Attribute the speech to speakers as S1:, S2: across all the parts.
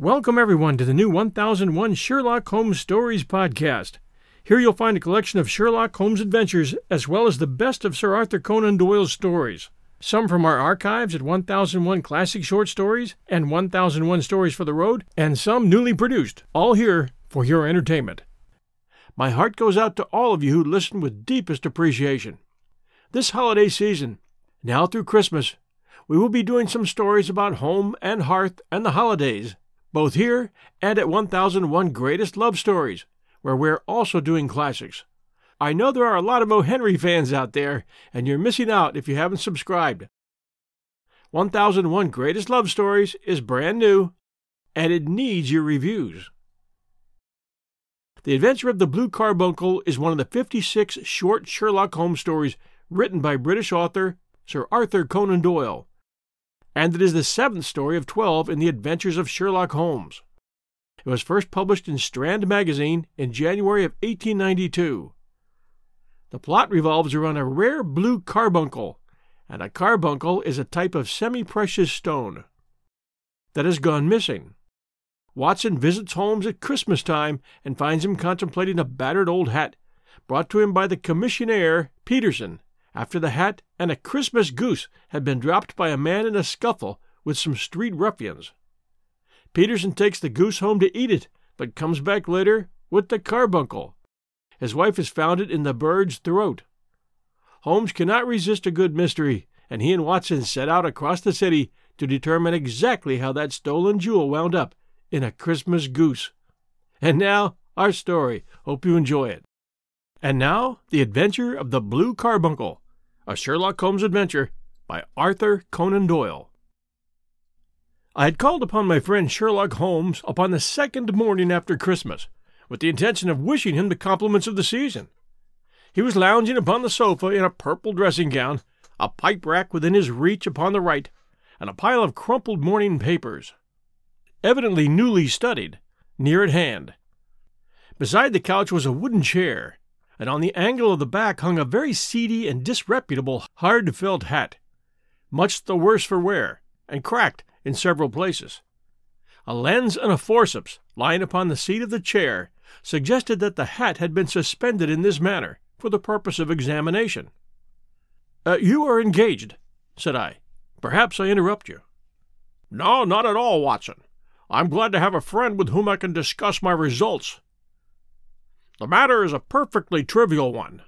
S1: Welcome, everyone, to the new 1001 Sherlock Holmes Stories podcast. Here you'll find a collection of Sherlock Holmes adventures, as well as the best of Sir Arthur Conan Doyle's stories. Some from our archives at 1001 Classic Short Stories and 1001 Stories for the Road, and some newly produced, all here for your entertainment. My heart goes out to all of you who listen with deepest appreciation. This holiday season, now through Christmas, we will be doing some stories about home and hearth and the holidays both here and at 1001 Greatest Love Stories, where we're also doing classics. I know there are a lot of O. Henry fans out there, and you're missing out if you haven't subscribed. 1001 Greatest Love Stories is brand new, and it needs your reviews. The Adventure of the Blue Carbuncle is one of the 56 short Sherlock Holmes stories written by British author Sir Arthur Conan Doyle and it is the seventh story of twelve in the adventures of Sherlock Holmes. It was first published in Strand Magazine in January of 1892. The plot revolves around a rare blue carbuncle, and a carbuncle is a type of semi precious stone that has gone missing. Watson visits Holmes at Christmas time and finds him contemplating a battered old hat brought to him by the commissionaire Peterson after the hat and a Christmas goose had been dropped by a man in a scuffle with some street ruffians. Peterson takes the goose home to eat it, but comes back later with the carbuncle. His wife has found it in the bird's throat. Holmes cannot resist a good mystery, and he and Watson set out across the city to determine exactly how that stolen jewel wound up in a Christmas goose. And now, our story. Hope you enjoy it. And now, The Adventure of the Blue Carbuncle a Sherlock Holmes Adventure by Arthur Conan Doyle. I had called upon my friend Sherlock Holmes upon the second morning after Christmas, with the intention of wishing him the compliments of the season. He was lounging upon the sofa in a purple dressing gown, a pipe rack within his reach upon the right, and a pile of crumpled morning papers, evidently newly studied, near at hand. Beside the couch was a wooden chair, and on the angle of the back hung a very seedy and disreputable hard felt hat, much the worse for wear, and cracked in several places. A lens and a forceps lying upon the seat of the chair suggested that the hat had been suspended in this manner for the purpose of examination. Uh, you are engaged, said I. Perhaps I interrupt you. No, not at all, Watson. I'm glad to have a friend with whom I can discuss my results. The matter is a perfectly trivial one.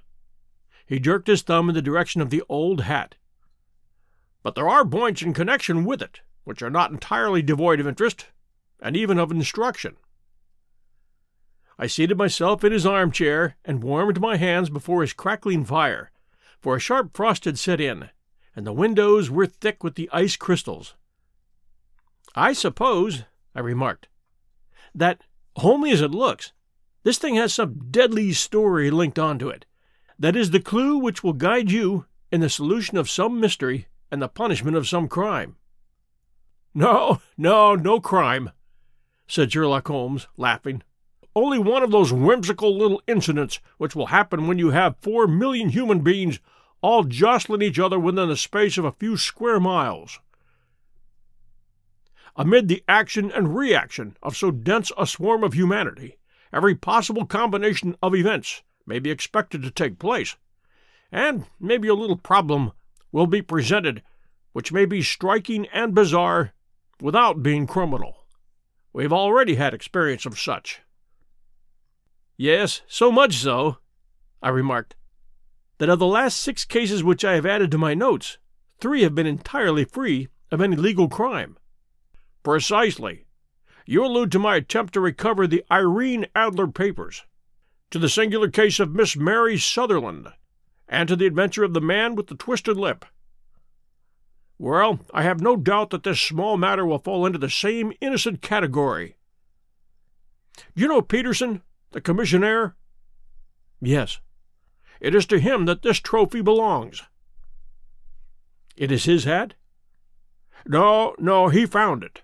S1: He jerked his thumb in the direction of the old hat. But there are points in connection with it which are not entirely devoid of interest, and even of instruction. I seated myself in his armchair and warmed my hands before his crackling fire, for a sharp frost had set in, and the windows were thick with the ice crystals. I suppose, I remarked, that, homely as it looks, this thing has some deadly story linked onto it. That is the clue which will guide you in the solution of some mystery and the punishment of some crime. No, no, no crime, said Sherlock Holmes, laughing. Only one of those whimsical little incidents which will happen when you have four million human beings all jostling each other within the space of a few square miles. Amid the action and reaction of so dense a swarm of humanity, every possible combination of events may be expected to take place, and maybe a little problem will be presented which may be striking and bizarre without being criminal. We've already had experience of such. Yes, so much so, I remarked, that of the last six cases which I have added to my notes, three have been entirely free of any legal crime. Precisely. You allude to my attempt to recover the Irene Adler papers, to the singular case of Miss Mary Sutherland, and to the adventure of the man with the twisted lip. Well, I have no doubt that this small matter will fall into the same innocent category. You know Peterson, the commissionaire?
S2: Yes.
S1: It is to him that this trophy belongs.
S2: It is his hat?
S1: No, no, he found it.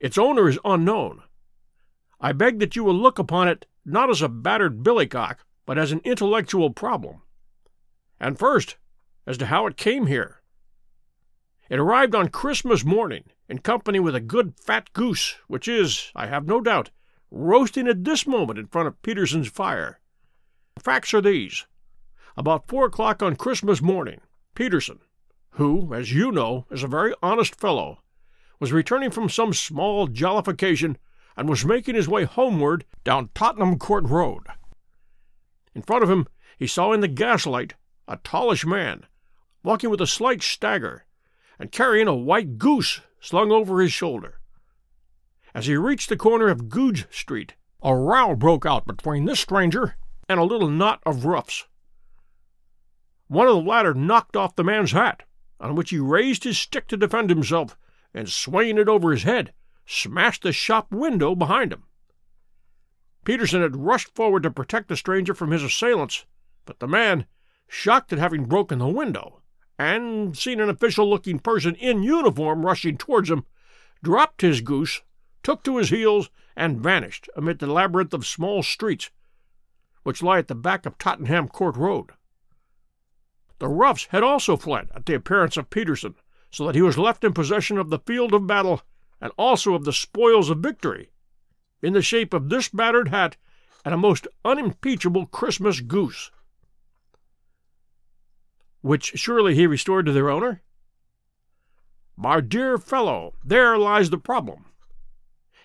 S1: Its owner is unknown. I beg that you will look upon it not as a battered billycock, but as an intellectual problem. And first, as to how it came here. It arrived on Christmas morning, in company with a good fat goose, which is, I have no doubt, roasting at this moment in front of Peterson's fire. Facts are these. About four o'clock on Christmas morning, Peterson, who, as you know, is a very honest fellow, was returning from some small jollification and was making his way homeward down Tottenham Court Road. In front of him he saw in the gaslight a tallish man, walking with a slight stagger, and carrying a white goose slung over his shoulder. As he reached the corner of Goodge Street, a row broke out between this stranger and a little knot of roughs. One of the latter knocked off the man's hat, on which he raised his stick to defend himself, and swinging it over his head, smashed the shop window behind him. Peterson had rushed forward to protect the stranger from his assailants, but the man, shocked at having broken the window, and seeing an official looking person in uniform rushing towards him, dropped his goose, took to his heels, and vanished amid the labyrinth of small streets which lie at the back of Tottenham Court Road. The roughs had also fled at the appearance of Peterson, so that he was left in possession of the field of battle and also of the spoils of victory, in the shape of this battered hat and a most unimpeachable Christmas goose.
S2: Which surely he restored to their owner?
S1: My dear fellow, there lies the problem.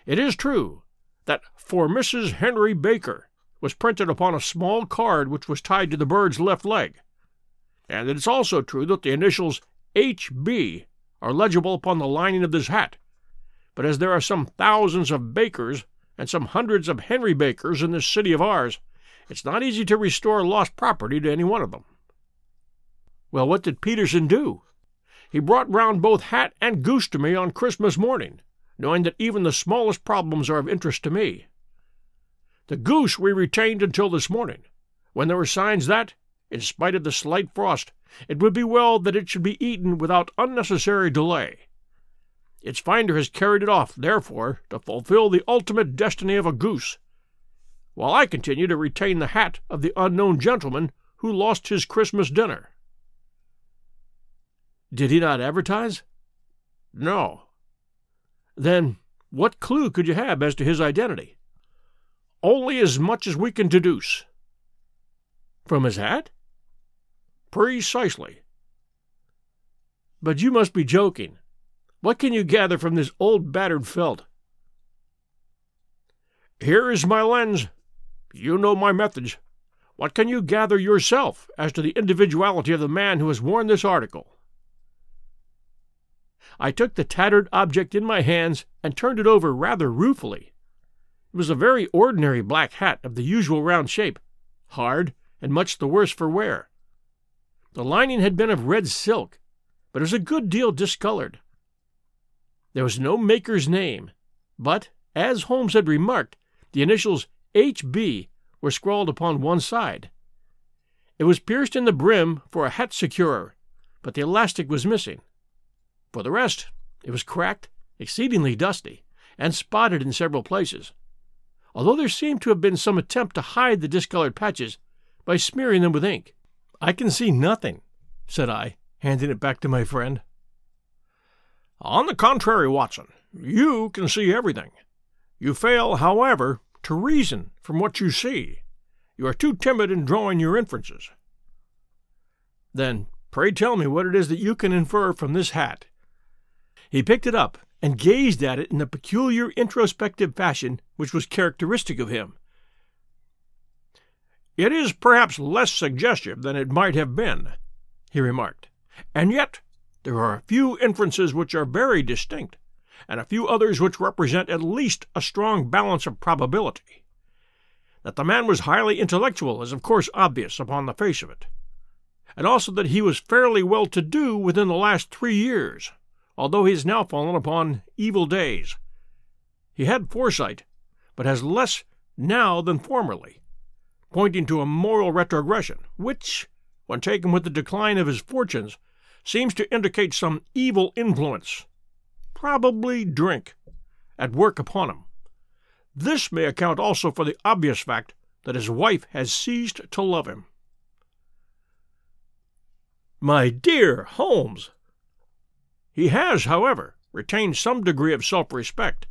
S1: It is true that for Mrs. Henry Baker was printed upon a small card which was tied to the bird's left leg, and it is also true that the initials H.B. are legible upon the lining of this hat. But as there are some thousands of Bakers and some hundreds of Henry Bakers in this city of ours, it's not easy to restore lost property to any one of them.
S2: Well, what did Peterson do?
S1: He brought round both hat and goose to me on Christmas morning, knowing that even the smallest problems are of interest to me. The goose we retained until this morning, when there were signs that, in spite of the slight frost, it would be well that it should be eaten without unnecessary delay. Its finder has carried it off, therefore, to fulfill the ultimate destiny of a goose, while I continue to retain the hat of the unknown gentleman who lost his Christmas dinner.
S2: Did he not advertise?
S1: No.
S2: Then what clue could you have as to his identity?
S1: Only as much as we can deduce.
S2: From his hat?
S1: Precisely.
S2: But you must be joking. What can you gather from this old battered felt?
S1: Here is my lens. You know my methods. What can you gather yourself as to the individuality of the man who has worn this article?
S2: I took the tattered object in my hands and turned it over rather ruefully. It was a very ordinary black hat of the usual round shape, hard and much the worse for wear. The lining had been of red silk, but it was a good deal discolored. There was no maker's name, but, as Holmes had remarked, the initials H.B. were scrawled upon one side. It was pierced in the brim for a hat securer, but the elastic was missing. For the rest, it was cracked, exceedingly dusty, and spotted in several places, although there seemed to have been some attempt to hide the discolored patches by smearing them with ink.
S1: I can see nothing, said I, handing it back to my friend. On the contrary, Watson, you can see everything. You fail, however, to reason from what you see. You are too timid in drawing your inferences.
S2: Then pray tell me what it is that you can infer from this hat. He picked it up and gazed at it in the peculiar introspective fashion which was characteristic of him.
S1: It is perhaps less suggestive than it might have been, he remarked, and yet there are a few inferences which are very distinct, and a few others which represent at least a strong balance of probability. That the man was highly intellectual is of course obvious upon the face of it, and also that he was fairly well to do within the last three years, although he has now fallen upon evil days. He had foresight, but has less now than formerly, pointing to a moral retrogression, which, when taken with the decline of his fortunes, seems to indicate some evil influence, probably drink, at work upon him. This may account also for the obvious fact that his wife has ceased to love him.
S2: My dear Holmes!
S1: He has, however, retained some degree of self respect,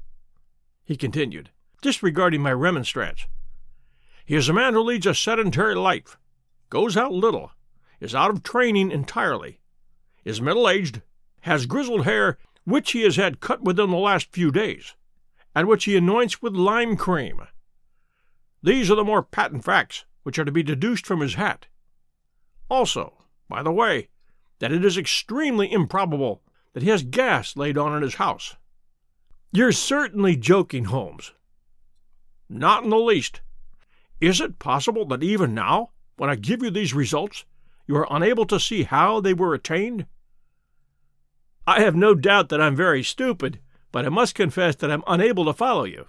S1: he continued, disregarding my remonstrance. He is a man who leads a sedentary life, goes out little, is out of training entirely, is middle aged, has grizzled hair which he has had cut within the last few days, and which he anoints with lime cream. These are the more patent facts which are to be deduced from his hat. Also, by the way, that it is extremely improbable that he has gas laid on in his house.
S2: You're certainly joking, Holmes.
S1: Not in the least. Is it possible that even now, when I give you these results, you are unable to see how they were attained?
S2: I have no doubt that I'm very stupid, but I must confess that I'm unable to follow you.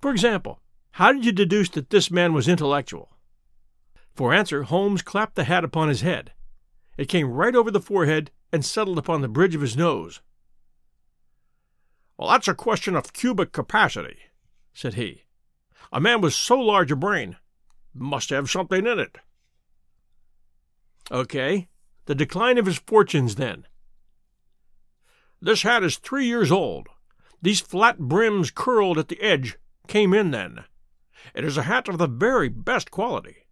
S2: For example, how did you deduce that this man was intellectual? For answer, Holmes clapped the hat upon his head. It came right over the forehead and settled upon the bridge of his nose.
S1: Well, that's a question of cubic capacity, said he. A man with so large a brain must have something in it.
S2: Okay. The decline of his fortunes, then.
S1: This hat is three years old. These flat brims curled at the edge came in then. It is a hat of the very best quality.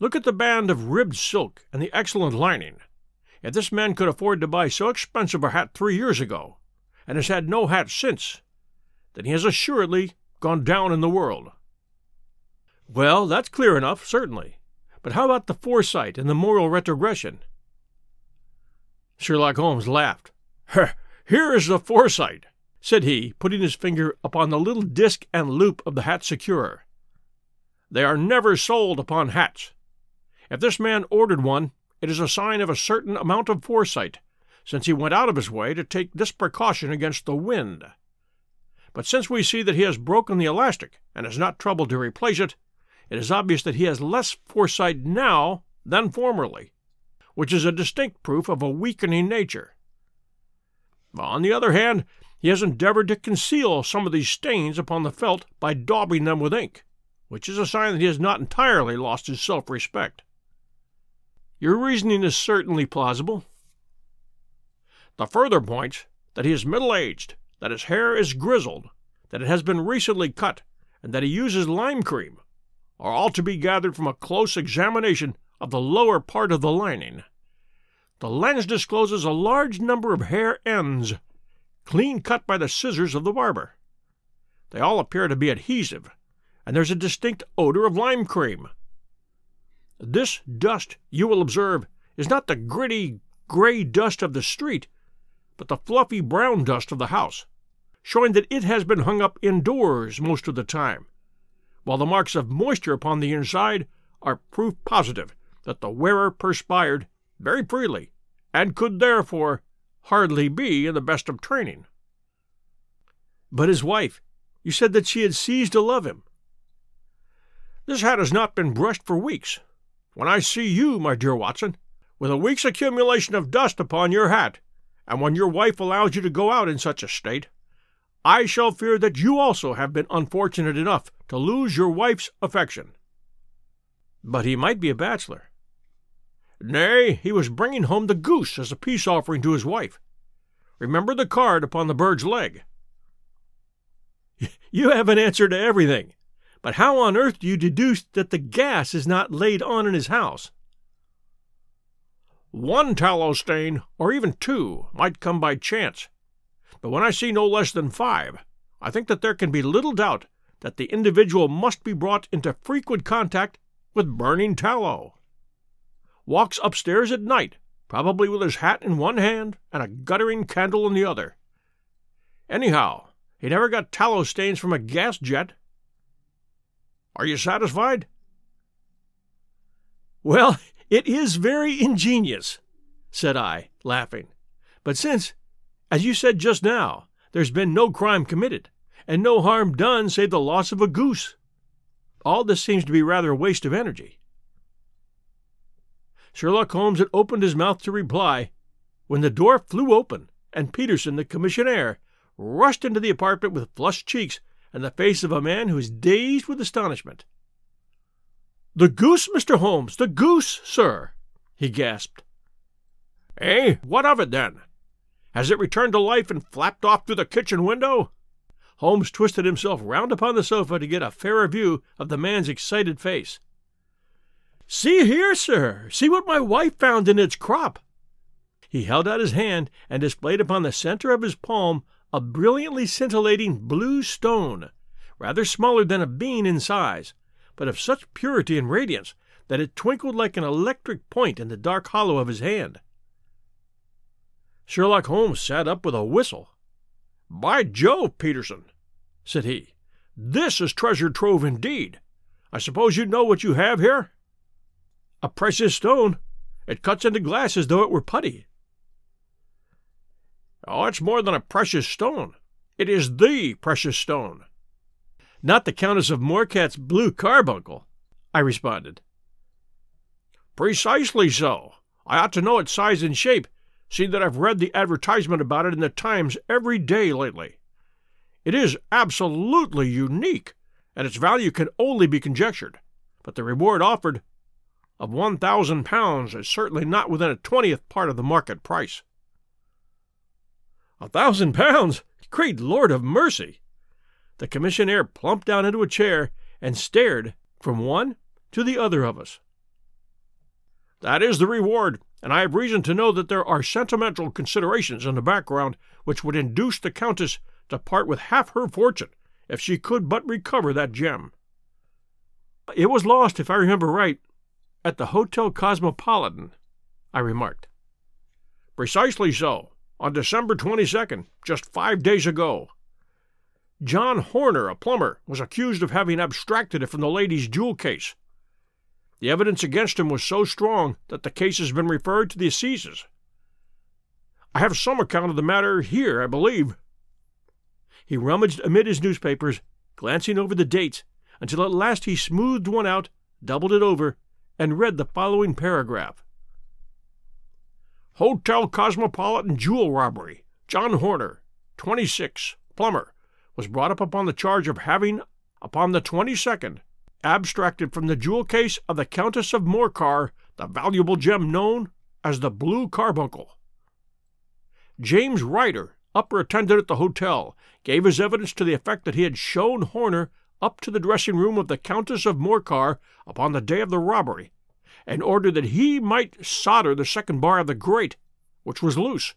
S1: Look at the band of ribbed silk and the excellent lining. If this man could afford to buy so expensive a hat three years ago, and has had no hat since, then he has assuredly gone down in the world.
S2: Well, that's clear enough, certainly. But how about the foresight and the moral retrogression?
S1: Sherlock Holmes laughed. Here is the foresight, said he, putting his finger upon the little disc and loop of the hat securer. They are never sold upon hats. If this man ordered one, it is a sign of a certain amount of foresight, since he went out of his way to take this precaution against the wind. But since we see that he has broken the elastic and has not troubled to replace it, it is obvious that he has less foresight now than formerly, which is a distinct proof of a weakening nature. On the other hand, he has endeavored to conceal some of these stains upon the felt by daubing them with ink, which is a sign that he has not entirely lost his self respect.
S2: Your reasoning is certainly plausible.
S1: The further points that he is middle aged, that his hair is grizzled, that it has been recently cut, and that he uses lime cream, are all to be gathered from a close examination of the lower part of the lining. The lens discloses a large number of hair ends, clean cut by the scissors of the barber. They all appear to be adhesive, and there's a distinct odor of lime cream. This dust, you will observe, is not the gritty, gray dust of the street, but the fluffy brown dust of the house, showing that it has been hung up indoors most of the time, while the marks of moisture upon the inside are proof positive that the wearer perspired very freely and could therefore hardly be in the best of training.
S2: But his wife, you said that she had ceased to love him.
S1: This hat has not been brushed for weeks, when I see you, my dear Watson, with a week's accumulation of dust upon your hat, and when your wife allows you to go out in such a state, I shall fear that you also have been unfortunate enough to lose your wife's affection.
S2: But he might be a bachelor.
S1: Nay, he was bringing home the goose as a peace offering to his wife. Remember the card upon the bird's leg.
S2: You have an answer to everything. But how on earth do you deduce that the gas is not laid on in his house?
S1: One tallow stain, or even two, might come by chance, but when I see no less than five, I think that there can be little doubt that the individual must be brought into frequent contact with burning tallow. Walks upstairs at night, probably with his hat in one hand and a guttering candle in the other. Anyhow, he never got tallow stains from a gas jet. Are you satisfied?
S3: Well, it is very ingenious, said I, laughing. But since, as you said just now, there's been no crime committed, and no harm done save the loss of a goose, all this seems to be rather a waste of energy. Sherlock Holmes had opened his mouth to reply when the door flew open and Peterson, the commissionaire, rushed into the apartment with flushed cheeks and the face of a man who is dazed with astonishment. The goose, Mr. Holmes, the goose, sir, he gasped.
S1: Eh? What of it, then? Has it returned to life and flapped off through the kitchen window?
S3: Holmes twisted himself round upon the sofa to get a fairer view of the man's excited face. See here, sir, see what my wife found in its crop. He held out his hand and displayed upon the center of his palm a brilliantly scintillating blue stone, rather smaller than a bean in size, but of such purity and radiance that it twinkled like an electric point in the dark hollow of his hand.
S1: Sherlock Holmes sat up with a whistle. By Jove, Peterson, said he, this is treasure trove indeed. I suppose you know what you have here?
S3: A precious stone. It cuts into glass as though it were putty.
S1: Oh, it's more than a precious stone. It is the precious stone.
S3: Not the Countess of Morcar's blue carbuncle, I responded.
S1: Precisely so. I ought to know its size and shape, seeing that I've read the advertisement about it in the Times every day lately. It is absolutely unique, and its value can only be conjectured, but the reward offered of one thousand pounds is certainly not within a twentieth part of the market price.
S3: A thousand pounds? Great Lord of mercy! The commissionaire plumped down into a chair and stared from one to the other of us.
S1: That is the reward, and I have reason to know that there are sentimental considerations in the background which would induce the Countess to part with half her fortune if she could but recover that gem.
S3: It was lost, if I remember right, at the Hotel Cosmopolitan, I remarked.
S1: Precisely so on December 22nd, just five days ago. John Horner, a plumber, was accused of having abstracted it from the lady's jewel case. The evidence against him was so strong that the case has been referred to the Assizes. I have some account of the matter here, I believe.
S3: He rummaged amid his newspapers, glancing over the dates, until at last he smoothed one out, doubled it over, and read the following paragraph.
S1: Hotel Cosmopolitan jewel robbery. John Horner, 26, plumber, was brought up upon the charge of having, upon the 22nd, abstracted from the jewel case of the Countess of Morcar the valuable gem known as the Blue Carbuncle. James Ryder, upper attendant at the hotel, gave his evidence to the effect that he had shown Horner up to the dressing room of the Countess of Morcar upon the day of the robbery in order that he might solder the second bar of the grate, which was loose.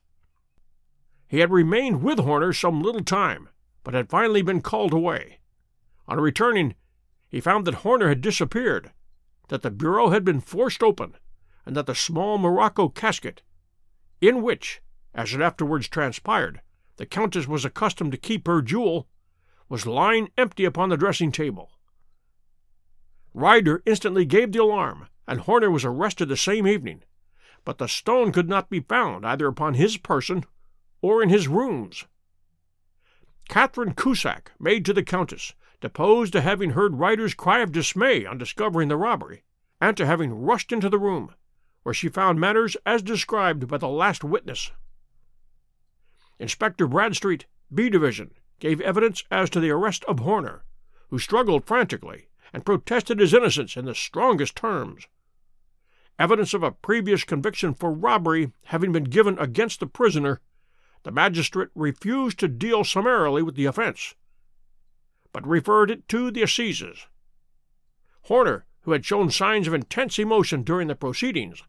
S1: He had remained with Horner some little time, but had finally been called away. On returning, he found that Horner had disappeared, that the bureau had been forced open, and that the small morocco casket, in which, as it afterwards transpired, the Countess was accustomed to keep her jewel, was lying empty upon the dressing table. Ryder instantly gave the alarm, and Horner was arrested the same evening, but the stone could not be found either upon his person or in his rooms. Catherine Cusack, maid to the Countess, deposed to having heard Ryder's cry of dismay on discovering the robbery, and to having rushed into the room, where she found matters as described by the last witness. Inspector Bradstreet, B Division, gave evidence as to the arrest of Horner, who struggled frantically and protested his innocence in the strongest terms evidence of a previous conviction for robbery having been given against the prisoner, the magistrate refused to deal summarily with the offense, but referred it to the assizes. Horner, who had shown signs of intense emotion during the proceedings,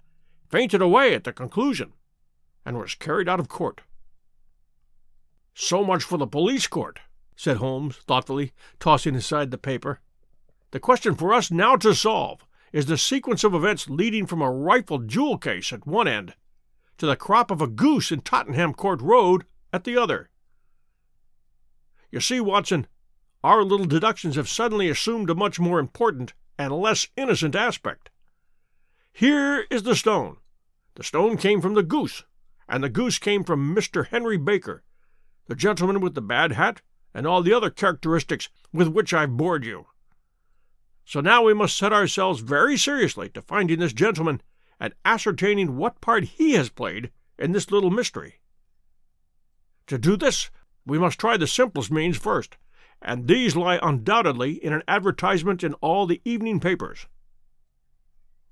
S1: fainted away at the conclusion and was carried out of court. So much for the police court, said Holmes thoughtfully, tossing aside the paper. The question for us now to solve is the sequence of events leading from a rifled jewel case at one end to the crop of a goose in Tottenham Court Road at the other. You see, Watson, our little deductions have suddenly assumed a much more important and less innocent aspect. Here is the stone. The stone came from the goose, and the goose came from Mr. Henry Baker, the gentleman with the bad hat, and all the other characteristics with which I've bored you. So now we must set ourselves very seriously to finding this gentleman and ascertaining what part he has played in this little mystery. To do this, we must try the simplest means first, and these lie undoubtedly in an advertisement in all the evening papers.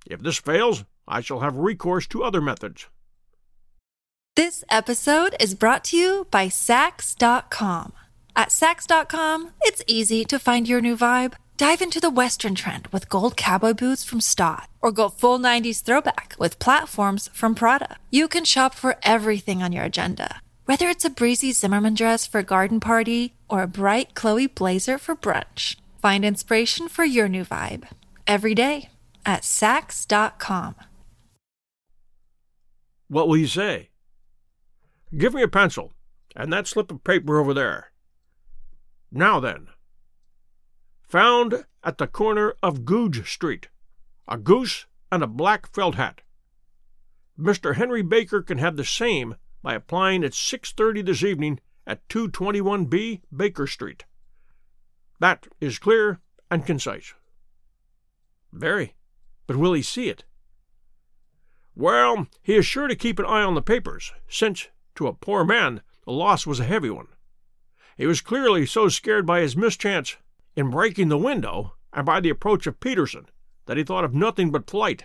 S1: If this fails, I shall have recourse to other methods.
S4: This episode is brought to you by Saks.com. At Saks.com, it's easy to find your new vibe. Dive into the Western trend with gold cowboy boots from Staud, or go full 90s throwback with platforms from Prada. You can shop for everything on your agenda, whether it's a breezy Zimmermann dress for a garden party or a bright Chloe blazer for brunch. Find inspiration for your new vibe every day at Saks.com.
S1: What will you say? Give me a pencil and that slip of paper over there. Now then. Found at the corner of Goodge Street. A goose and a black felt hat. Mr. Henry Baker can have the same by applying at 6.30 this evening at 221B Baker Street. That is clear and concise.
S2: Very. But will he see it?
S1: Well, he is sure to keep an eye on the papers, since, to a poor man, the loss was a heavy one. He was clearly so scared by his mischance in breaking the window and by the approach of Peterson that he thought of nothing but flight.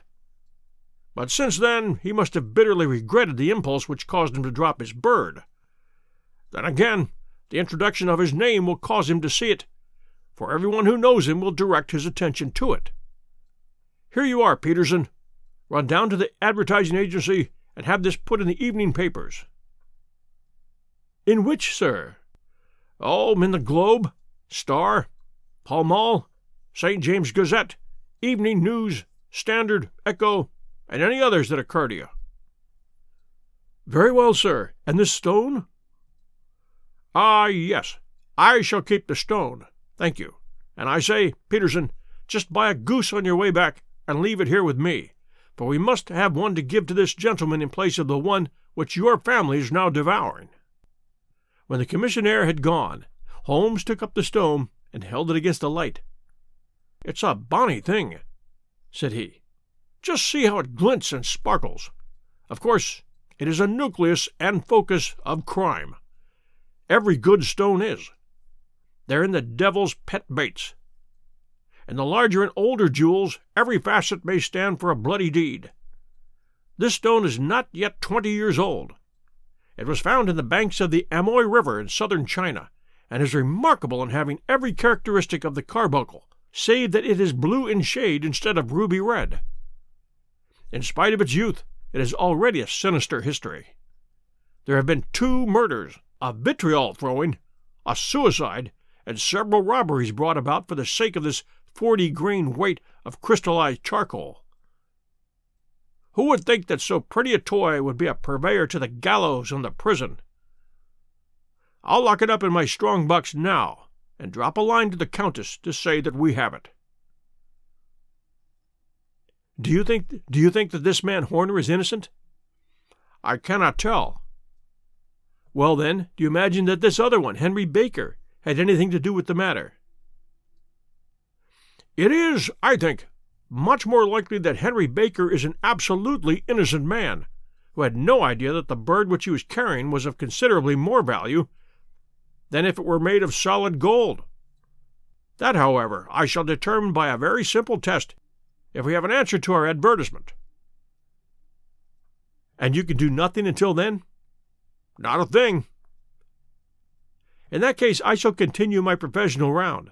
S1: But since then he must have bitterly regretted the impulse which caused him to drop his bird. Then again, the introduction of his name will cause him to see it, for everyone who knows him will direct his attention to it. Here you are, Peterson. Run down to the advertising agency and have this put in the evening papers.
S2: In which, sir?
S1: Oh, in the Globe, Star, Pall Mall, St. James Gazette, Evening News, Standard, Echo, and any others that occur to you.
S2: Very well, sir. And this stone?
S1: Ah, yes. I shall keep the stone. Thank you. And I say, Peterson, just buy a goose on your way back and leave it here with me, for we must have one to give to this gentleman in place of the one which your family is now devouring.
S2: When the commissionaire had gone, Holmes took up the stone and held it against the light.
S1: It's a bonny thing, said he. Just see how it glints and sparkles. Of course, it is a nucleus and focus of crime. Every good stone is. They're in the devil's pet baits. In the larger and older jewels, every facet may stand for a bloody deed. This stone is not yet twenty years old. It was found in the banks of the Amoy River in southern China, and is remarkable in having every characteristic of the carbuncle, save that it is blue in shade instead of ruby red. In spite of its youth, it has already a sinister history. There have been two murders, a vitriol throwing, a suicide, and several robberies brought about for the sake of this forty grain weight of crystallized charcoal. Who would think that so pretty a toy would be a purveyor to the gallows and the prison? I'll lock it up in my strong box now, and drop a line to the Countess to say that we have it.
S2: Do you think do you think that this man Horner is innocent?
S1: I cannot tell.
S2: Well then, do you imagine that this other one, Henry Baker, had anything to do with the matter?
S1: It is, I think, much more likely that Henry Baker is an absolutely innocent man, who had no idea that the bird which he was carrying was of considerably more value than if it were made of solid gold. That, however, I shall determine by a very simple test if we have an answer to our advertisement.
S2: And you can do nothing until then?
S1: Not a thing.
S2: In that case, I shall continue my professional round.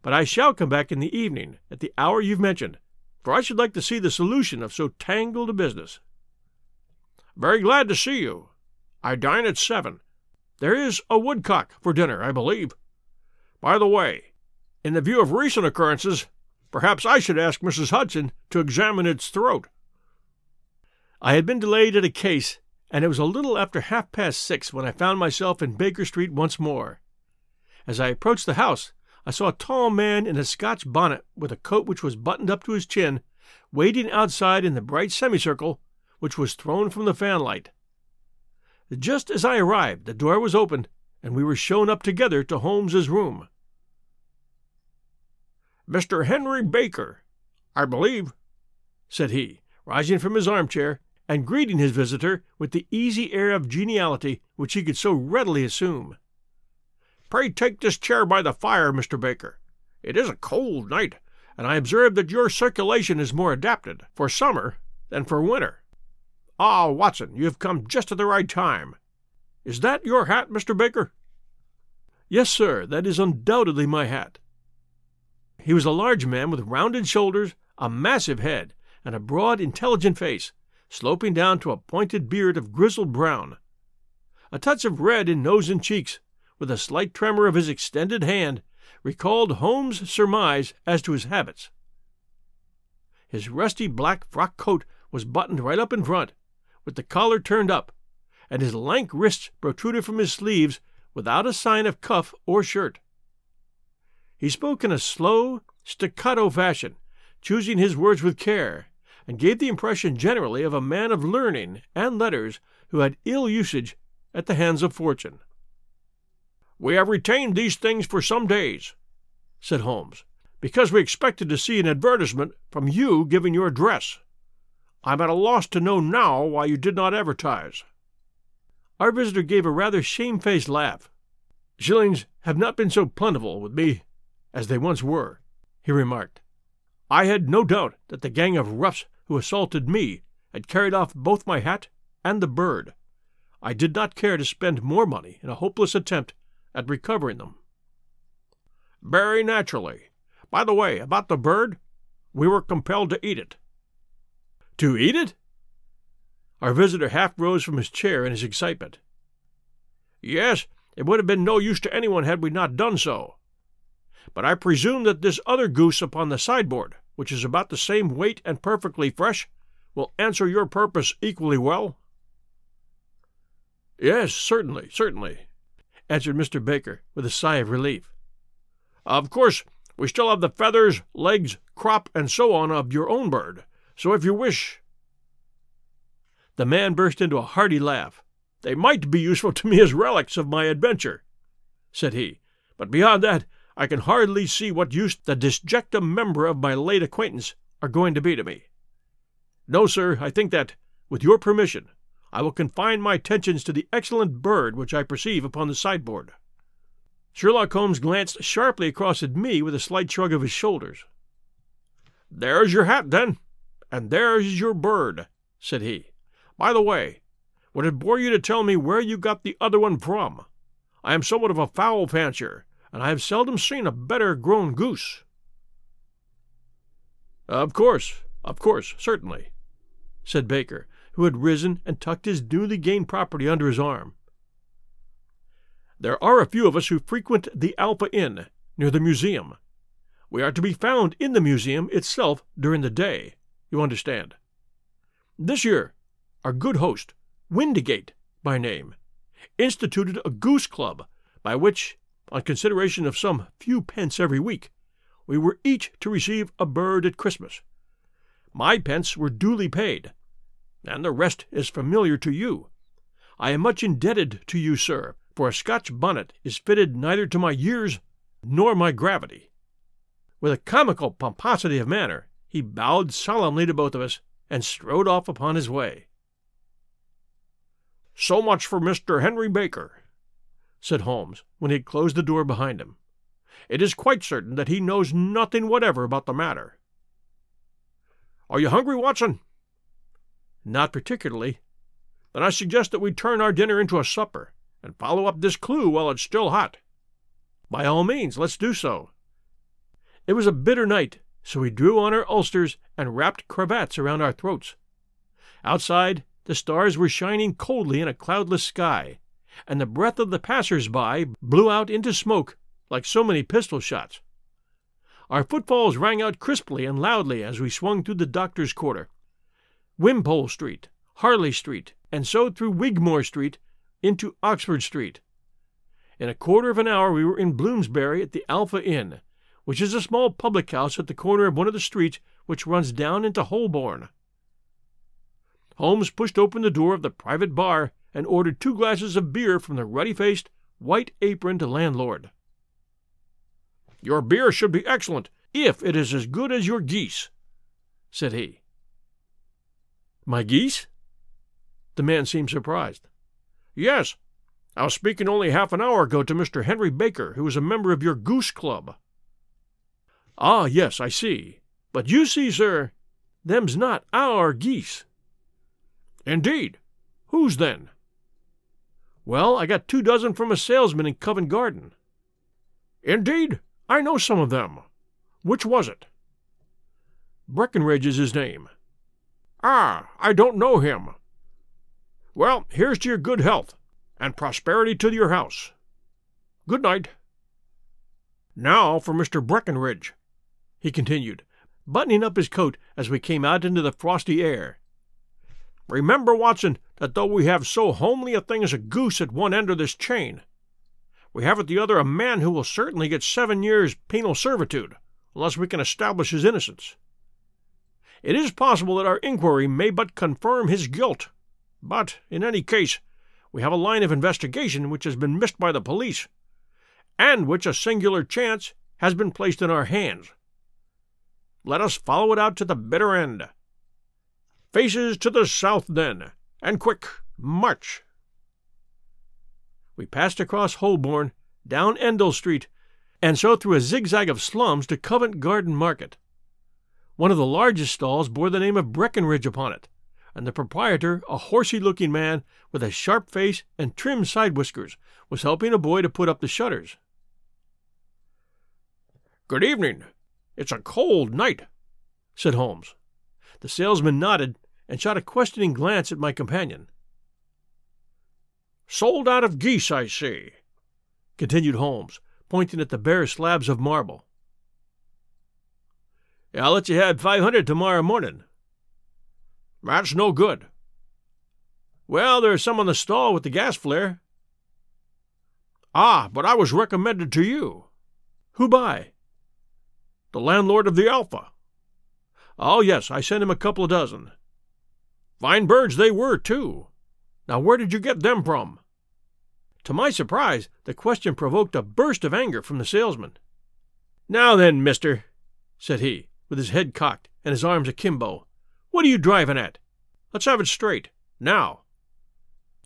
S2: But I shall come back in the evening, at the hour you've mentioned, for I should like to see the solution of so tangled a business.
S1: Very glad to see you. I dine at seven. There is a woodcock for dinner, I believe. By the way, in the view of recent occurrences, perhaps I should ask Mrs. Hudson to examine its throat.
S2: I had been delayed at a case, and it was a little after half past six when I found myself in Baker Street once more.
S5: As I approached the house, I saw a tall man in a Scotch bonnet with a coat which was buttoned up to his chin, waiting outside in the bright semicircle which was thrown from the fanlight. Just as I arrived, the door was opened, and we were shown up together to Holmes's room. Mr. Henry Baker, I believe, said he, rising from his armchair and greeting his visitor with the easy air of geniality which he could so readily assume. Pray take this chair by the fire, Mr. Baker. It is a cold night, and I observe that your circulation is more adapted for summer than for winter. Ah, Watson, you have come just at the right time. Is that your hat, Mr. Baker?
S1: Yes, sir, that is undoubtedly my hat. He was a large man with rounded shoulders, a massive head, and a broad, intelligent face, sloping down to a pointed beard of grizzled brown. A touch of red in nose and cheeks, with a slight tremor of his extended hand, recalled Holmes' surmise as to his habits. His rusty black frock coat was buttoned right up in front, with the collar turned up, and his lank wrists protruded from his sleeves without a sign of cuff or shirt. He spoke in a slow, staccato fashion, choosing his words with care, and gave the impression generally of a man of learning and letters who had ill usage at the hands of fortune.
S5: We have retained these things for some days, said Holmes, because we expected to see an advertisement from you giving your address. I'm at a loss to know now why you did not advertise.
S1: Our visitor gave a rather shamefaced laugh. Shillings have not been so plentiful with me as they once were, he remarked. I had no doubt that the gang of roughs who assaulted me had carried off both my hat and the bird. I did not care to spend more money in a hopeless attempt at recovering them.
S5: Very naturally. By the way, about the bird, we were compelled to eat it.
S1: To eat it? Our visitor half rose from his chair in his excitement.
S5: Yes, it would have been no use to anyone had we not done so. But I presume that this other goose upon the sideboard, which is about the same weight and perfectly fresh, will answer your purpose equally well.
S1: Yes, certainly, certainly, answered Mr. Baker with a sigh of relief.
S5: Of course, we still have the feathers, legs, crop, and so on of your own bird, so if you wish.
S1: The man burst into a hearty laugh. They might be useful to me as relics of my adventure, said he, but beyond that, I can hardly see what use the disjecta membra of my late acquaintance are going to be to me. No, sir, I think that, with your permission, I will confine my attentions to the excellent bird which I perceive upon the sideboard. Sherlock Holmes glanced sharply across at me with a slight shrug of his shoulders.
S5: There's your hat, then, and there's your bird, said he. By the way, would it bore you to tell me where you got the other one from? I am somewhat of a fowl fancier, and I have seldom seen a better grown goose.
S1: Of course, of course, certainly, said Baker, who had risen and tucked his newly gained property under his arm. There are a few of us who frequent the Alpha Inn, near the museum. We are to be found in the museum itself during the day, you understand. This year, our good host, Windigate by name, instituted a goose club by which, on consideration of some few pence every week, we were each to receive a bird at Christmas. My pence were duly paid, and the rest is familiar to you. I am much indebted to you, sir, for a Scotch bonnet is fitted neither to my years nor my gravity. With a comical pomposity of manner, he bowed solemnly to both of us and strode off upon his way.
S5: So much for Mr. Henry Baker, said Holmes, when he had closed the door behind him. It is quite certain that he knows nothing whatever about the matter. Are you hungry, Watson?
S1: Not particularly.
S5: Then I suggest that we turn our dinner into a supper, and follow up this clue while it's still hot.
S1: By all means, let's do so. It was a bitter night, so we drew on our ulsters and wrapped cravats around our throats. Outside, the stars were shining coldly in a cloudless sky, and the breath of the passers by blew out into smoke like so many pistol shots. Our footfalls rang out crisply and loudly as we swung through the doctor's quarter, Wimpole Street, Harley Street, and so through Wigmore Street into Oxford Street. In a quarter of an hour we were in Bloomsbury at the Alpha Inn, which is a small public house at the corner of one of the streets which runs down into Holborn. Holmes pushed open the door of the private bar and ordered two glasses of beer from the ruddy faced, white aproned landlord. Your beer should be excellent, if it is as good as your geese, said he. My geese? The man seemed surprised. Yes, I was speaking only half an hour ago to Mr. Henry Baker, who is a member of your goose club. Ah, yes, I see. But you see, sir, them's not our geese. Indeed. Whose then? Well, I got two dozen from a salesman in Covent Garden. Indeed, I know some of them. Which was it? Breckenridge is his name. Ah, I don't know him. Well, here's to your good health, and prosperity to your house. Good night. Now for Mr. Breckenridge, he continued, buttoning up his coat as we came out into the frosty air. Remember, Watson, that though we have so homely a thing as a goose at one end of this chain, we have at the other a man who will certainly get seven years' penal servitude, unless we can establish his innocence. It is possible that our inquiry may but confirm his guilt, but, in any case, we have a line of investigation which has been missed by the police, and which a singular chance has been placed in our hands. Let us follow it out to the bitter end. Faces to the south, then, and quick, march! We passed across Holborn, down Endell Street, and so through a zigzag of slums to Covent Garden Market. One of the largest stalls bore the name of Breckenridge upon it, and the proprietor, a horsey looking man with a sharp face and trim side whiskers, was helping a boy to put up the shutters. Good evening. It's a cold night, said Holmes. The salesman nodded and shot a questioning glance at my companion. Sold out of geese, I see, continued Holmes, pointing at the bare slabs of marble. I'll let you have five hundred tomorrow morning. That's no good. Well, there's some on the stall with the gas flare. Ah, but I was recommended to you. Who by? The landlord of the Alpha. Oh, yes, I sent him a couple of dozen. Fine birds they were, too. Now, where did you get them from? To my surprise, the question provoked a burst of anger from the salesman. Now then, mister, said he, with his head cocked and his arms akimbo, what are you driving at? Let's have it straight, now.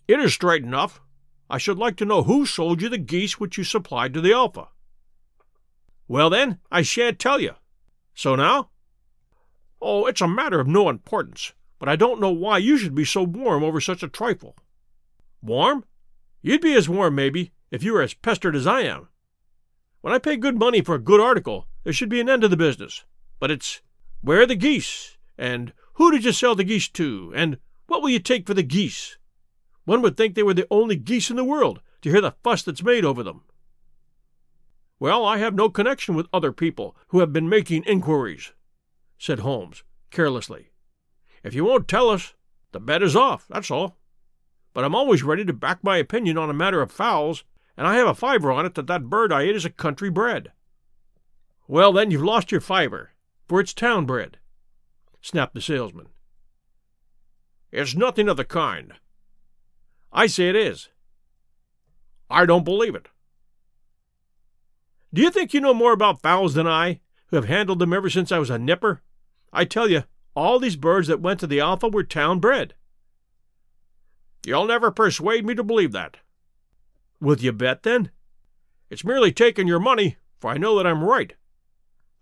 S1: It is straight enough. I should like to know who sold you the geese which you supplied to the Alpha. Well, then, I shan't tell you. So now? Oh, it's a matter of no importance but I don't know why you should be so warm over such a trifle. Warm? You'd be as warm, maybe, if you were as pestered as I am. When I pay good money for a good article, there should be an end to the business. But it's where are the geese? And who did you sell the geese to? And what will you take for the geese? One would think they were the only geese in the world to hear the fuss that's made over them. Well, I have no connection with other people who have been making inquiries, said Holmes, carelessly. If you won't tell us, the bet is off, that's all. But I'm always ready to back my opinion on a matter of fowls, and I have a fiver on it that that bird I ate is a country bred. Well, then, you've lost your fiver, for it's town bred, snapped the salesman. It's nothing of the kind. I say it is. I don't believe it. Do you think you know more about fowls than I, who have handled them ever since I was a nipper? I tell you, all these birds that went to the Alpha were town bred. You'll never persuade me to believe that. Will you bet, then? It's merely taking your money, for I know that I'm right.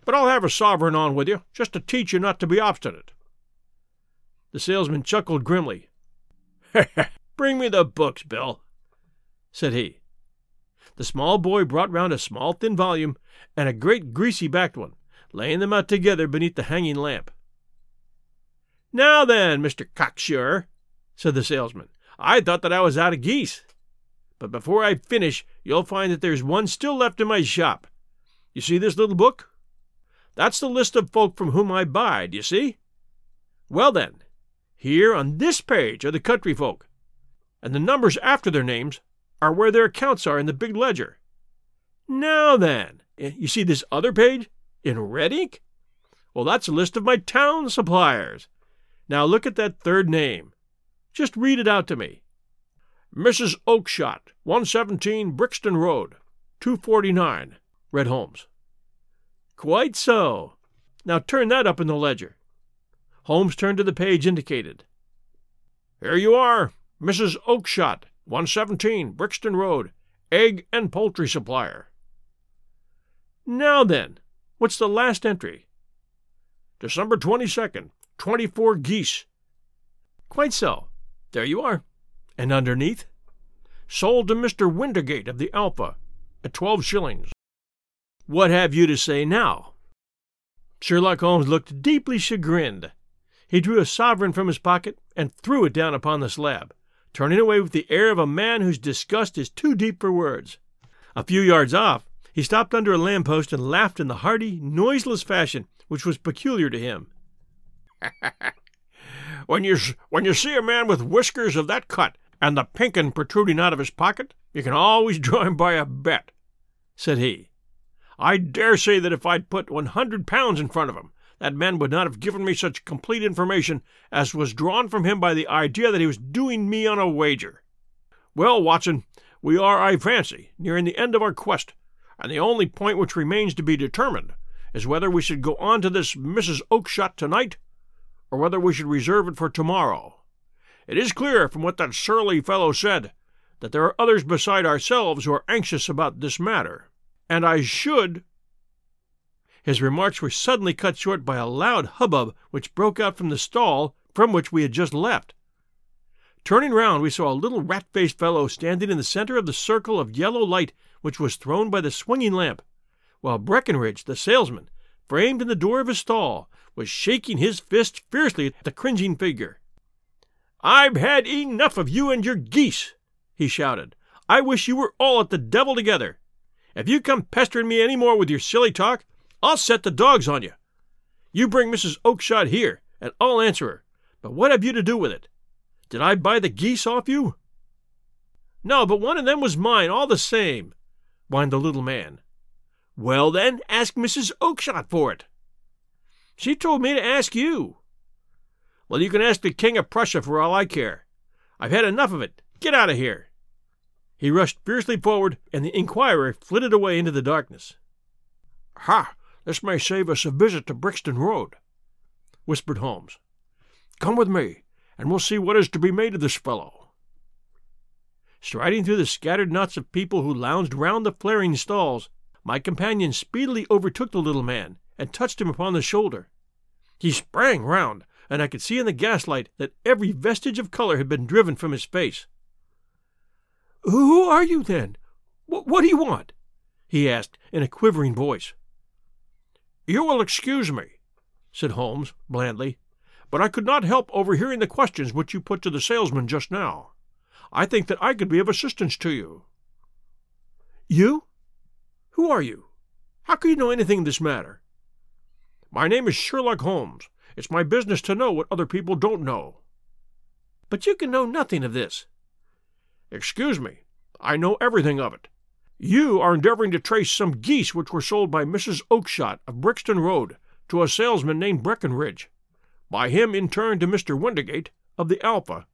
S1: But I'll have a sovereign on with you, just to teach you not to be obstinate. The salesman chuckled grimly. Bring me the books, Bill, said he. The small boy brought round a small thin volume and a great greasy backed one, laying them out together beneath the hanging lamp. Now then, Mr. Cocksure, said the salesman, I thought that I was out of geese. But before I finish, you'll find that there's one still left in my shop. You see this little book? That's the list of folk from whom I buy, do you see? Well then, here on this page are the country folk, and the numbers after their names are where their accounts are in the big ledger. Now then, eh, you see this other page in red ink? Well, that's a list of my town suppliers. Now look at that third name. Just read it out to me. Mrs. Oakshott, 117 Brixton Road, 249, read Holmes. Quite so. Now turn that up in the ledger. Holmes turned to the page indicated. Here you are, Mrs. Oakshott, 117 Brixton Road, egg and poultry supplier. Now then, what's the last entry? December 22nd, 24 geese. Quite so. There you are. And underneath? Sold to Mr. Windigate of the Alpha at 12 shillings. What have you to say now? Sherlock Holmes looked deeply chagrined. He drew a sovereign from his pocket and threw it down upon the slab, turning away with the air of a man whose disgust is too deep for words. A few yards off, he stopped under a lamp post and laughed in the hearty, noiseless fashion which was peculiar to him. when you when you see a man with whiskers of that cut and the pink un protruding out of his pocket, you can always draw him by a bet, said he. I dare say that if I'd put one hundred pounds in front of him, that man would not have given me such complete information as was drawn from him by the idea that he was doing me on a wager. Well, Watson, we are, I fancy, nearing the end of our quest, and the only point which remains to be determined is whether we should go on to this Mrs. Oakshott tonight, or whether we should reserve it for tomorrow. It is clear from what that surly fellow said that there are others beside ourselves who are anxious about this matter, and I should. His remarks were suddenly cut short by a loud hubbub which broke out from the stall from which we had just left. Turning round, we saw a little rat faced fellow standing in the center of the circle of yellow light which was thrown by the swinging lamp, while Breckenridge, the salesman, framed in the door of his stall, was shaking his fist fiercely at the cringing figure. I've had enough of you and your geese, he shouted. I wish you were all at the devil together. If you come pestering me any more with your silly talk, I'll set the dogs on you. You bring Mrs. Oakshott here, and I'll answer her. But what have you to do with it? Did I buy the geese off you? No, but one of them was mine, all the same, whined the little man. Well, then, ask Mrs. Oakshott for it. She told me to ask you. Well, you can ask the King of Prussia for all I care. I've had enough of it. Get out of here. He rushed fiercely forward, and the inquirer flitted away into the darkness. Ha! This may save us a visit to Brixton Road, whispered Holmes. Come with me, and we'll see what is to be made of this fellow. Striding through the scattered knots of people who lounged round the flaring stalls, my companion speedily overtook the little man and touched him upon the shoulder. He sprang round, and I could see in the gaslight that every vestige of color had been driven from his face. Who are you, then? what do you want? he asked in a quivering voice. You will excuse me, said Holmes blandly, but I could not help overhearing the questions which you put to the salesman just now. I think that I could be of assistance to you. You? Who are you? How can you know anything of this matter? My name is Sherlock Holmes. It's my business to know what other people don't know. But you can know nothing of this. Excuse me, I know everything of it. You are endeavoring to trace some geese which were sold by Mrs. Oakshott of Brixton Road to a salesman named Breckenridge, by him in turn to Mr. Windigate of the Alpha,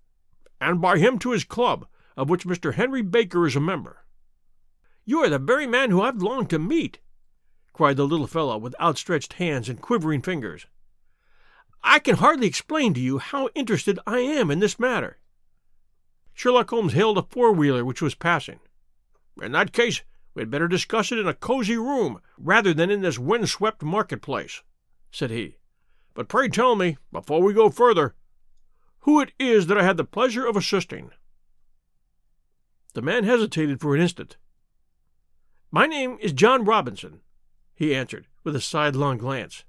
S1: and by him to his club, of which Mr. Henry Baker is a member. You are the very man who I've longed to meet, cried the little fellow with outstretched hands and quivering fingers. I can hardly explain to you how interested I am in this matter. Sherlock Holmes hailed a four wheeler which was passing. In that case, we had better discuss it in a cozy room rather than in this wind-swept marketplace, said he. But pray tell me, before we go further, who it is that I had the pleasure of assisting. The man hesitated for an instant, my name is John Robinson, he answered, with a sidelong glance.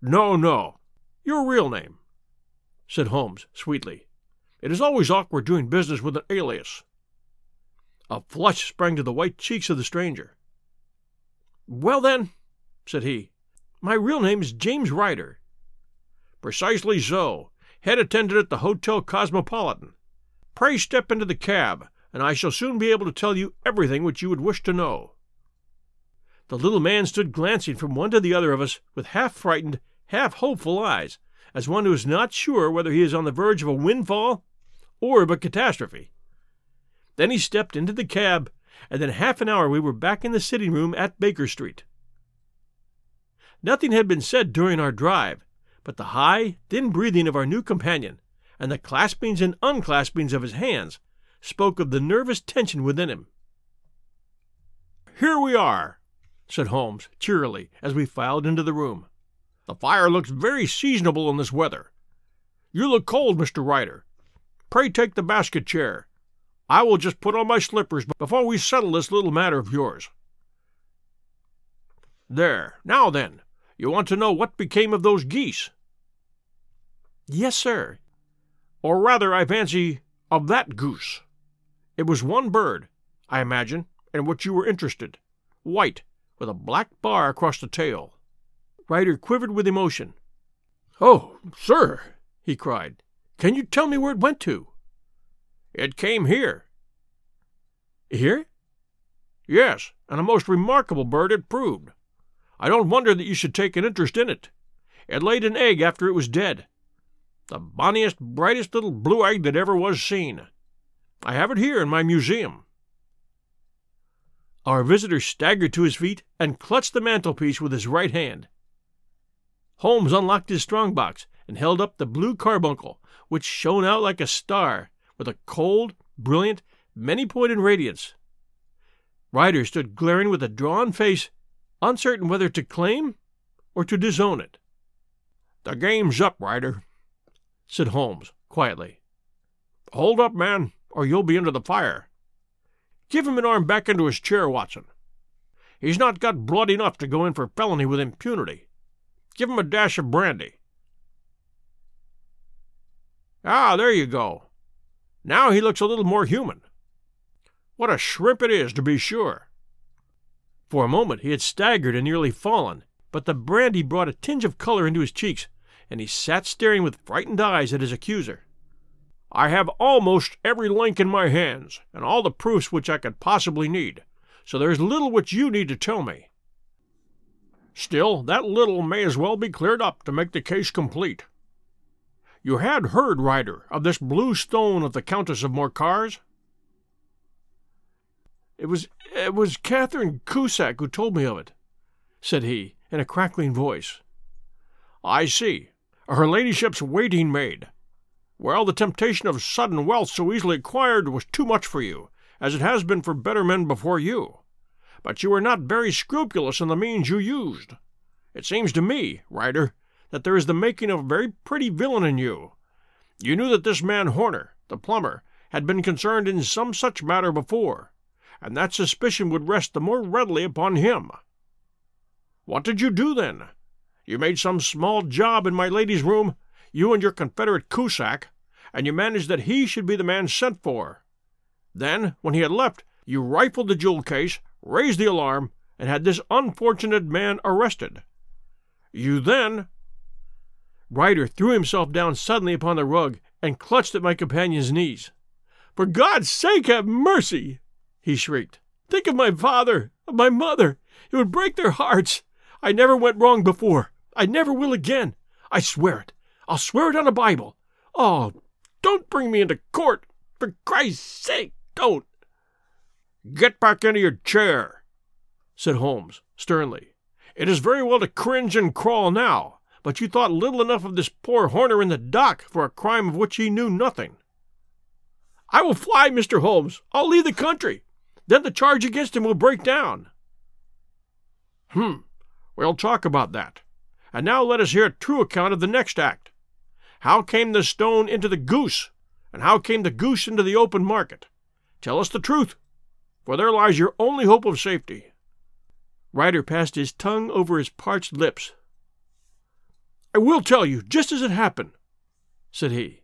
S1: No, no, your real name, said Holmes sweetly. It is always awkward doing business with an alias. A flush sprang to the white cheeks of the stranger. Well, then, said he, my real name is James Ryder. Precisely so, head attendant at the Hotel Cosmopolitan. Pray step into the cab, and I shall soon be able to tell you everything which you would wish to know. The little man stood glancing from one to the other of us with half frightened, half hopeful eyes, as one who is not sure whether he is on the verge of a windfall or of a catastrophe. Then he stepped into the cab, and in half an hour we were back in the sitting room at Baker Street. Nothing had been said during our drive, but the high, thin breathing of our new companion, and the claspings and unclaspings of his hands, spoke of the nervous tension within him. Here we are, said Holmes cheerily as we filed into the room. The fire looks very seasonable in this weather. You look cold, Mr. Ryder. Pray take the basket chair. I will just put on my slippers before we settle this little matter of yours. There, now then, you want to know what became of those geese?
S2: Yes, sir.
S1: Or rather, I fancy, of that goose. It was one bird, I imagine, in which you were interested. White, with a black bar across the tail.
S2: Ryder quivered with emotion.
S1: Oh, sir, he cried,
S2: can you tell me where it went to?
S1: It came here.
S2: Here?
S1: Yes, and a most remarkable bird it proved. I don't wonder that you should take an interest in it. It laid an egg after it was dead. The bonniest, brightest little blue egg that ever was seen. I have it here in my museum.
S2: Our visitor staggered to his feet and clutched the mantelpiece with his right hand. Holmes unlocked his strong box and held up the blue carbuncle, which shone out like a star, with a cold, brilliant, many pointed radiance. Ryder stood glaring with a drawn face, uncertain whether to claim or to disown it.
S1: The game's up, Ryder, said Holmes quietly. Hold up, man, or you'll be under the fire. Give him an arm back into his chair, Watson. He's not got blood enough to go in for felony with impunity. Give him a dash of brandy. Ah, there you go. Now he looks a little more human. What a shrimp it is, to be sure.
S2: For a moment he had staggered and nearly fallen, but the brandy brought a tinge of color into his cheeks, and he sat staring with frightened eyes at his accuser.
S1: I have almost every link in my hands, and all the proofs which I could possibly need, so there is little which you need to tell me. Still, that little may as well be cleared up to make the case complete. You had heard, Ryder, of this blue stone of the Countess of Morcar's?
S2: It was it was Catherine Cusack who told me of it, said he, in a crackling voice.
S1: I see. Her ladyship's waiting maid. Well, the temptation of sudden wealth so easily acquired was too much for you, as it has been for better men before you. But you were not very scrupulous in the means you used. It seems to me, Ryder, that there is the making of a very pretty villain in you. You knew that this man Horner, the plumber, had been concerned in some such matter before, and that suspicion would rest the more readily upon him. What did you do then? You made some small job in my lady's room you and your confederate Cusack, and you managed that he should be the man sent for. Then, when he had left, you rifled the jewel case, raised the alarm, and had this unfortunate man arrested. You then.
S2: Ryder threw himself down suddenly upon the rug and clutched at my companion's knees. For God's sake, have mercy! he shrieked. Think of my father, of my mother. It would break their hearts. I never went wrong before. I never will again. I swear it. I'll swear it on the Bible. Oh, don't bring me into court. For Christ's sake, don't.
S1: Get back into your chair, said Holmes sternly. It is very well to cringe and crawl now, but you thought little enough of this poor Horner in the dock for a crime of which he knew nothing.
S2: I will fly, Mr. Holmes. I'll leave the country. Then the charge against him will break down.
S1: Hmm. We'll talk about that. And now let us hear a true account of the next act. How came the stone into the goose? And how came the goose into the open market? Tell us the truth, for there lies your only hope of safety.
S2: Ryder passed his tongue over his parched lips. I will tell you just as it happened, said he.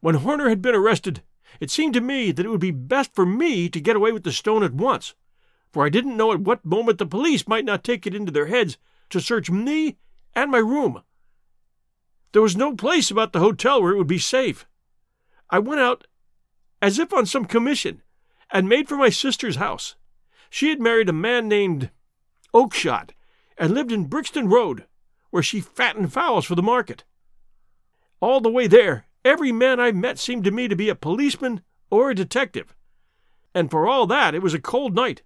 S2: When Horner had been arrested, it seemed to me that it would be best for me to get away with the stone at once, for I didn't know at what moment the police might not take it into their heads to search me and my room. There was no place about the hotel where it would be safe. I went out as if on some commission,
S1: and made for my sister's house. She had married a man named Oakshott and lived in Brixton Road, where she fattened fowls for the market. All the way there, every man I met seemed to me to be a policeman or a detective. And for all that, it was a cold night.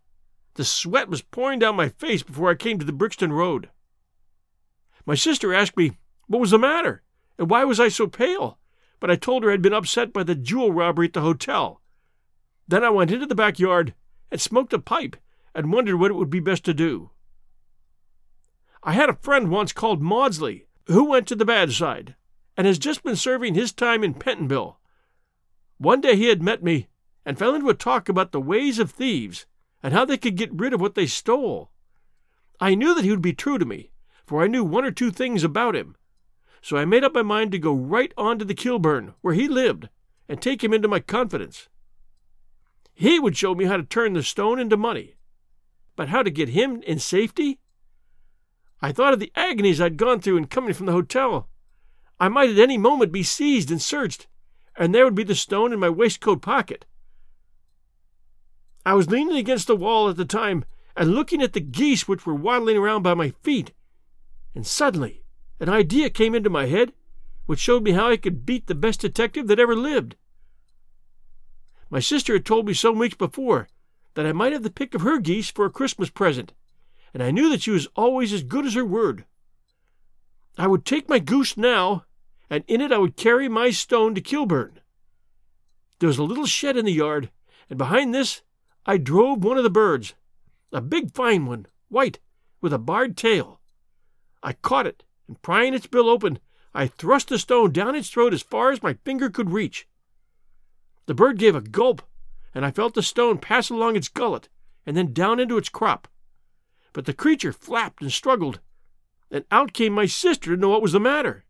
S1: The sweat was pouring down my face before I came to the Brixton Road. My sister asked me what was the matter, and why was I so pale, but I told her I'd been upset by the jewel robbery at the hotel. Then I went into the backyard and smoked a pipe and wondered what it would be best to do. I had a friend once called Maudsley who went to the bad side and has just been serving his time in Pentonville. One day he had met me and fell into a talk about the ways of thieves and how they could get rid of what they stole. I knew that he would be true to me, for I knew one or two things about him. So I made up my mind to go right on to the Kilburn, where he lived, and take him into my confidence. He would show me how to turn the stone into money. But how to get him in safety? I thought of the agonies I'd gone through in coming from the hotel. I might at any moment be seized and searched, and there would be the stone in my waistcoat pocket. I was leaning against the wall at the time and looking at the geese which were waddling around by my feet, and suddenly an idea came into my head which showed me how I could beat the best detective that ever lived. My sister had told me some weeks before that I might have the pick of her geese for a Christmas present, and I knew that she was always as good as her word. I would take my goose now, and in it I would carry my stone to Kilburn. There was a little shed in the yard, and behind this I drove one of the birds, a big fine one, white, with a barred tail. I caught it, and prying its bill open, I thrust the stone down its throat as far as my finger could reach. The bird gave a gulp, and I felt the stone pass along its gullet and then down into its crop. But the creature flapped and struggled, and out came my sister to know what was the matter.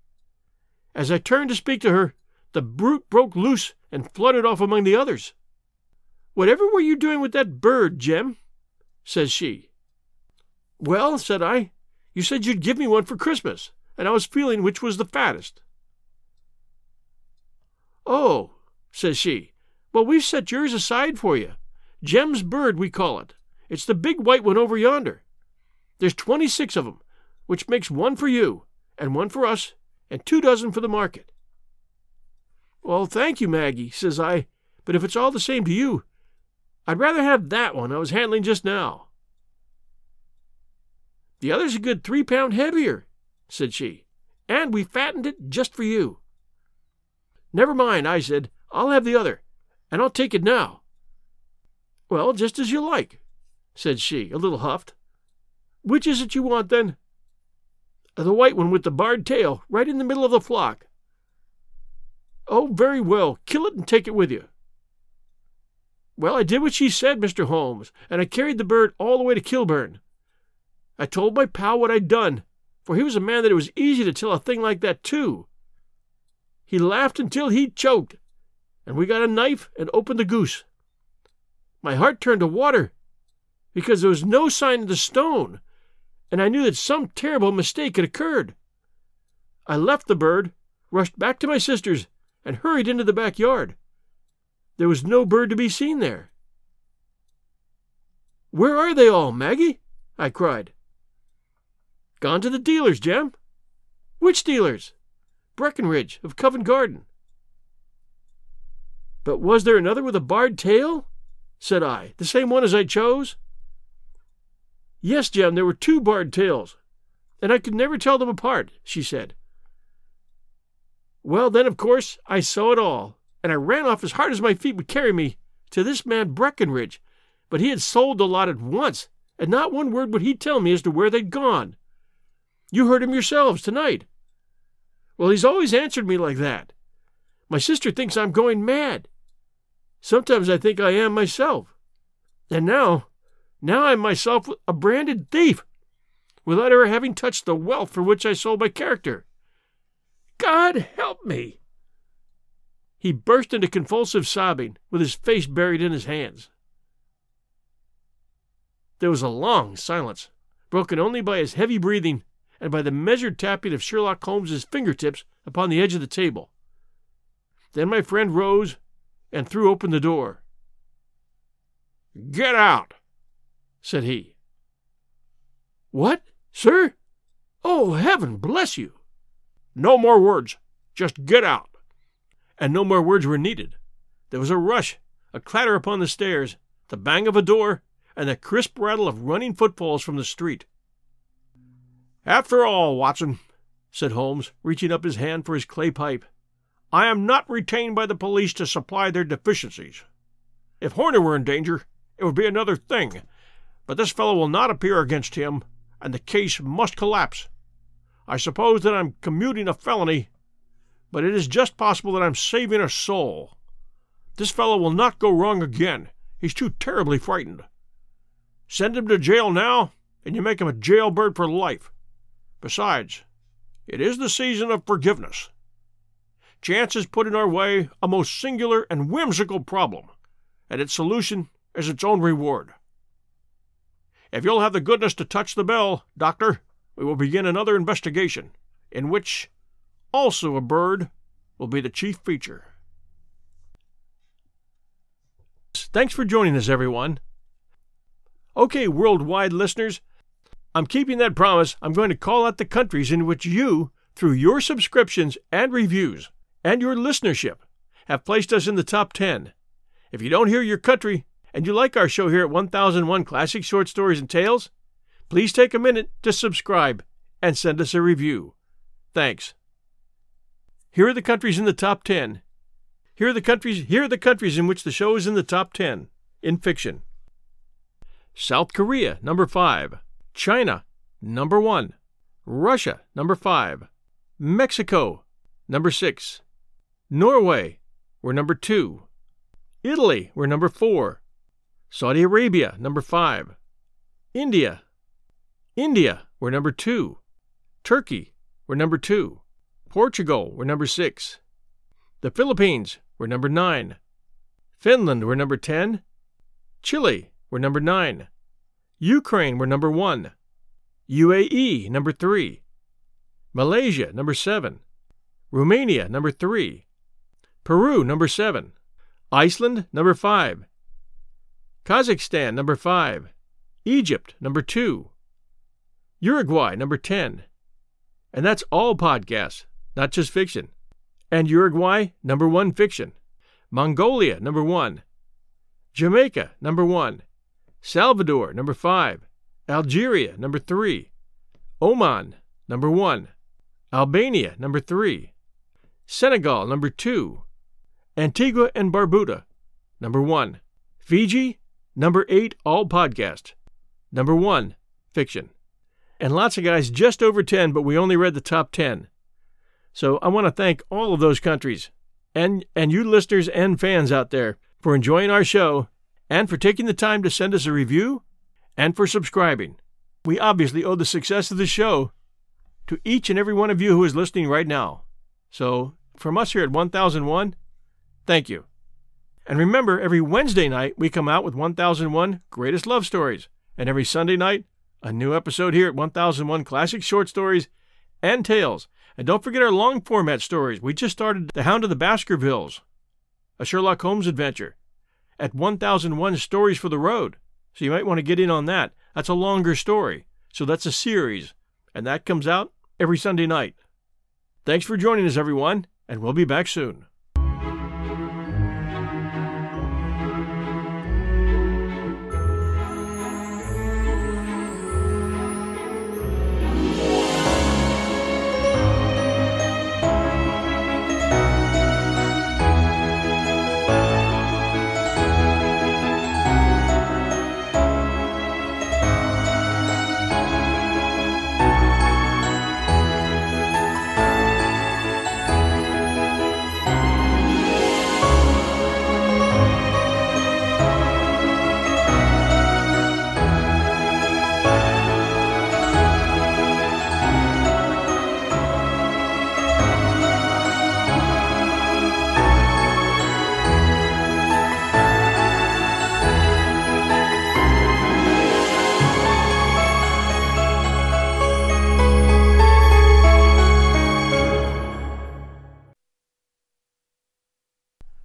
S1: As I turned to speak to her, the brute broke loose and fluttered off among the others. Whatever were you doing with that bird, Jem? says she. Well, said I, you said you'd give me one for Christmas, and I was feeling which was the fattest. Oh, says she. Well, we've set yours aside for you. Jem's bird, we call it. It's the big white one over yonder. There's twenty six of 'em, which makes one for you, and one for us, and two dozen for the market. Well, thank you, Maggie, says I, but if it's all the same to you, I'd rather have that one I was handling just now. The other's a good three pound heavier, said she, and we fattened it just for you. Never mind, I said. I'll have the other, and I'll take it now. Well, just as you like, said she, a little huffed. Which is it you want, then? The white one with the barred tail, right in the middle of the flock. Oh, very well. Kill it and take it with you. Well, I did what she said, Mr. Holmes, and I carried the bird all the way to Kilburn. I told my pal what I'd done, for he was a man that it was easy to tell a thing like that to. He laughed until he choked, and we got a knife and opened the goose. My heart turned to water because there was no sign of the stone, and I knew that some terrible mistake had occurred. I left the bird, rushed back to my sister's, and hurried into the backyard. There was no bird to be seen there. Where are they all, Maggie? I cried. Gone to the dealers, Jem. Which dealers? Breckenridge of Covent Garden. But was there another with a barred tail? said I. The same one as I chose? Yes, Jem, there were two barred tails, and I could never tell them apart, she said. Well, then, of course, I saw it all, and I ran off as hard as my feet would carry me to this man Breckenridge, but he had sold the lot at once, and not one word would he tell me as to where they'd gone. You heard him yourselves tonight. Well, he's always answered me like that. My sister thinks I'm going mad. Sometimes I think I am myself. And now, now I'm myself a branded thief, without ever having touched the wealth for which I sold my character. God help me! He burst into convulsive sobbing, with his face buried in his hands. There was a long silence, broken only by his heavy breathing and by the measured tapping of Sherlock Holmes's fingertips upon the edge of the table. Then my friend rose and threw open the door.
S6: Get out, said he.
S1: What, sir? Oh, heaven bless you!
S6: No more words. Just get out.
S1: And no more words were needed. There was a rush, a clatter upon the stairs, the bang of a door, and the crisp rattle of running footfalls from the street.
S6: After all, Watson, said Holmes, reaching up his hand for his clay pipe, I am not retained by the police to supply their deficiencies. If Horner were in danger, it would be another thing, but this fellow will not appear against him, and the case must collapse. I suppose that I'm commuting a felony, but it is just possible that I'm saving a soul. This fellow will not go wrong again. He's too terribly frightened. Send him to jail now, and you make him a jailbird for life. Besides, it is the season of forgiveness. Chance has put in our way a most singular and whimsical problem, and its solution is its own reward. If you'll have the goodness to touch the bell, Doctor, we will begin another investigation, in which also a bird will be the chief feature.
S1: Thanks for joining us, everyone. Okay, worldwide listeners, I'm keeping that promise. I'm going to call out the countries in which you, through your subscriptions and reviews and your listenership, have placed us in the top 10. If you don't hear your country and you like our show here at 1001 Classic Short Stories and Tales, please take a minute to subscribe and send us a review. Thanks. Here are the countries in the top 10. Here are the countries here are the countries in which the show is in the top 10 in fiction. South Korea, number 5. China, number 1. Russia, number 5. Mexico, number 6. Norway, we're number 2. Italy, we're number 4. Saudi Arabia, number 5. India, India, we're number 2. Turkey, we're number 2. Portugal, we're number 6. The Philippines, we're number 9. Finland, we're number 10. Chile, we're number 9. Ukraine were number 1. UAE number 3. Malaysia number 7. Romania number 3. Peru number 7. Iceland number 5. Kazakhstan number 5. Egypt number 2. Uruguay number 10. And that's all podcasts, not just fiction. And Uruguay number 1 fiction. Mongolia number 1. Jamaica number 1. Salvador, number 5. Algeria, number 3. Oman, number 1. Albania, number 3. Senegal, number 2. Antigua and Barbuda, number 1. Fiji, number 8, all podcast. Number 1, fiction. And lots of guys just over 10, but we only read the top 10. So I want to thank all of those countries and, and you listeners and fans out there for enjoying our show and for taking the time to send us a review and for subscribing. We obviously owe the success of the show to each and every one of you who is listening right now. So, from us here at 1001, thank you. And remember, every Wednesday night we come out with 1001 Greatest Love Stories, and every Sunday night, a new episode here at 1001 Classic Short Stories and Tales. And don't forget our long format stories. We just started The Hound of the Baskervilles, a Sherlock Holmes adventure at 1001 Stories for the Road. So you might want to get in on that. That's a longer story. So that's a series, and that comes out every Sunday night. Thanks for joining us, everyone, and we'll be back soon.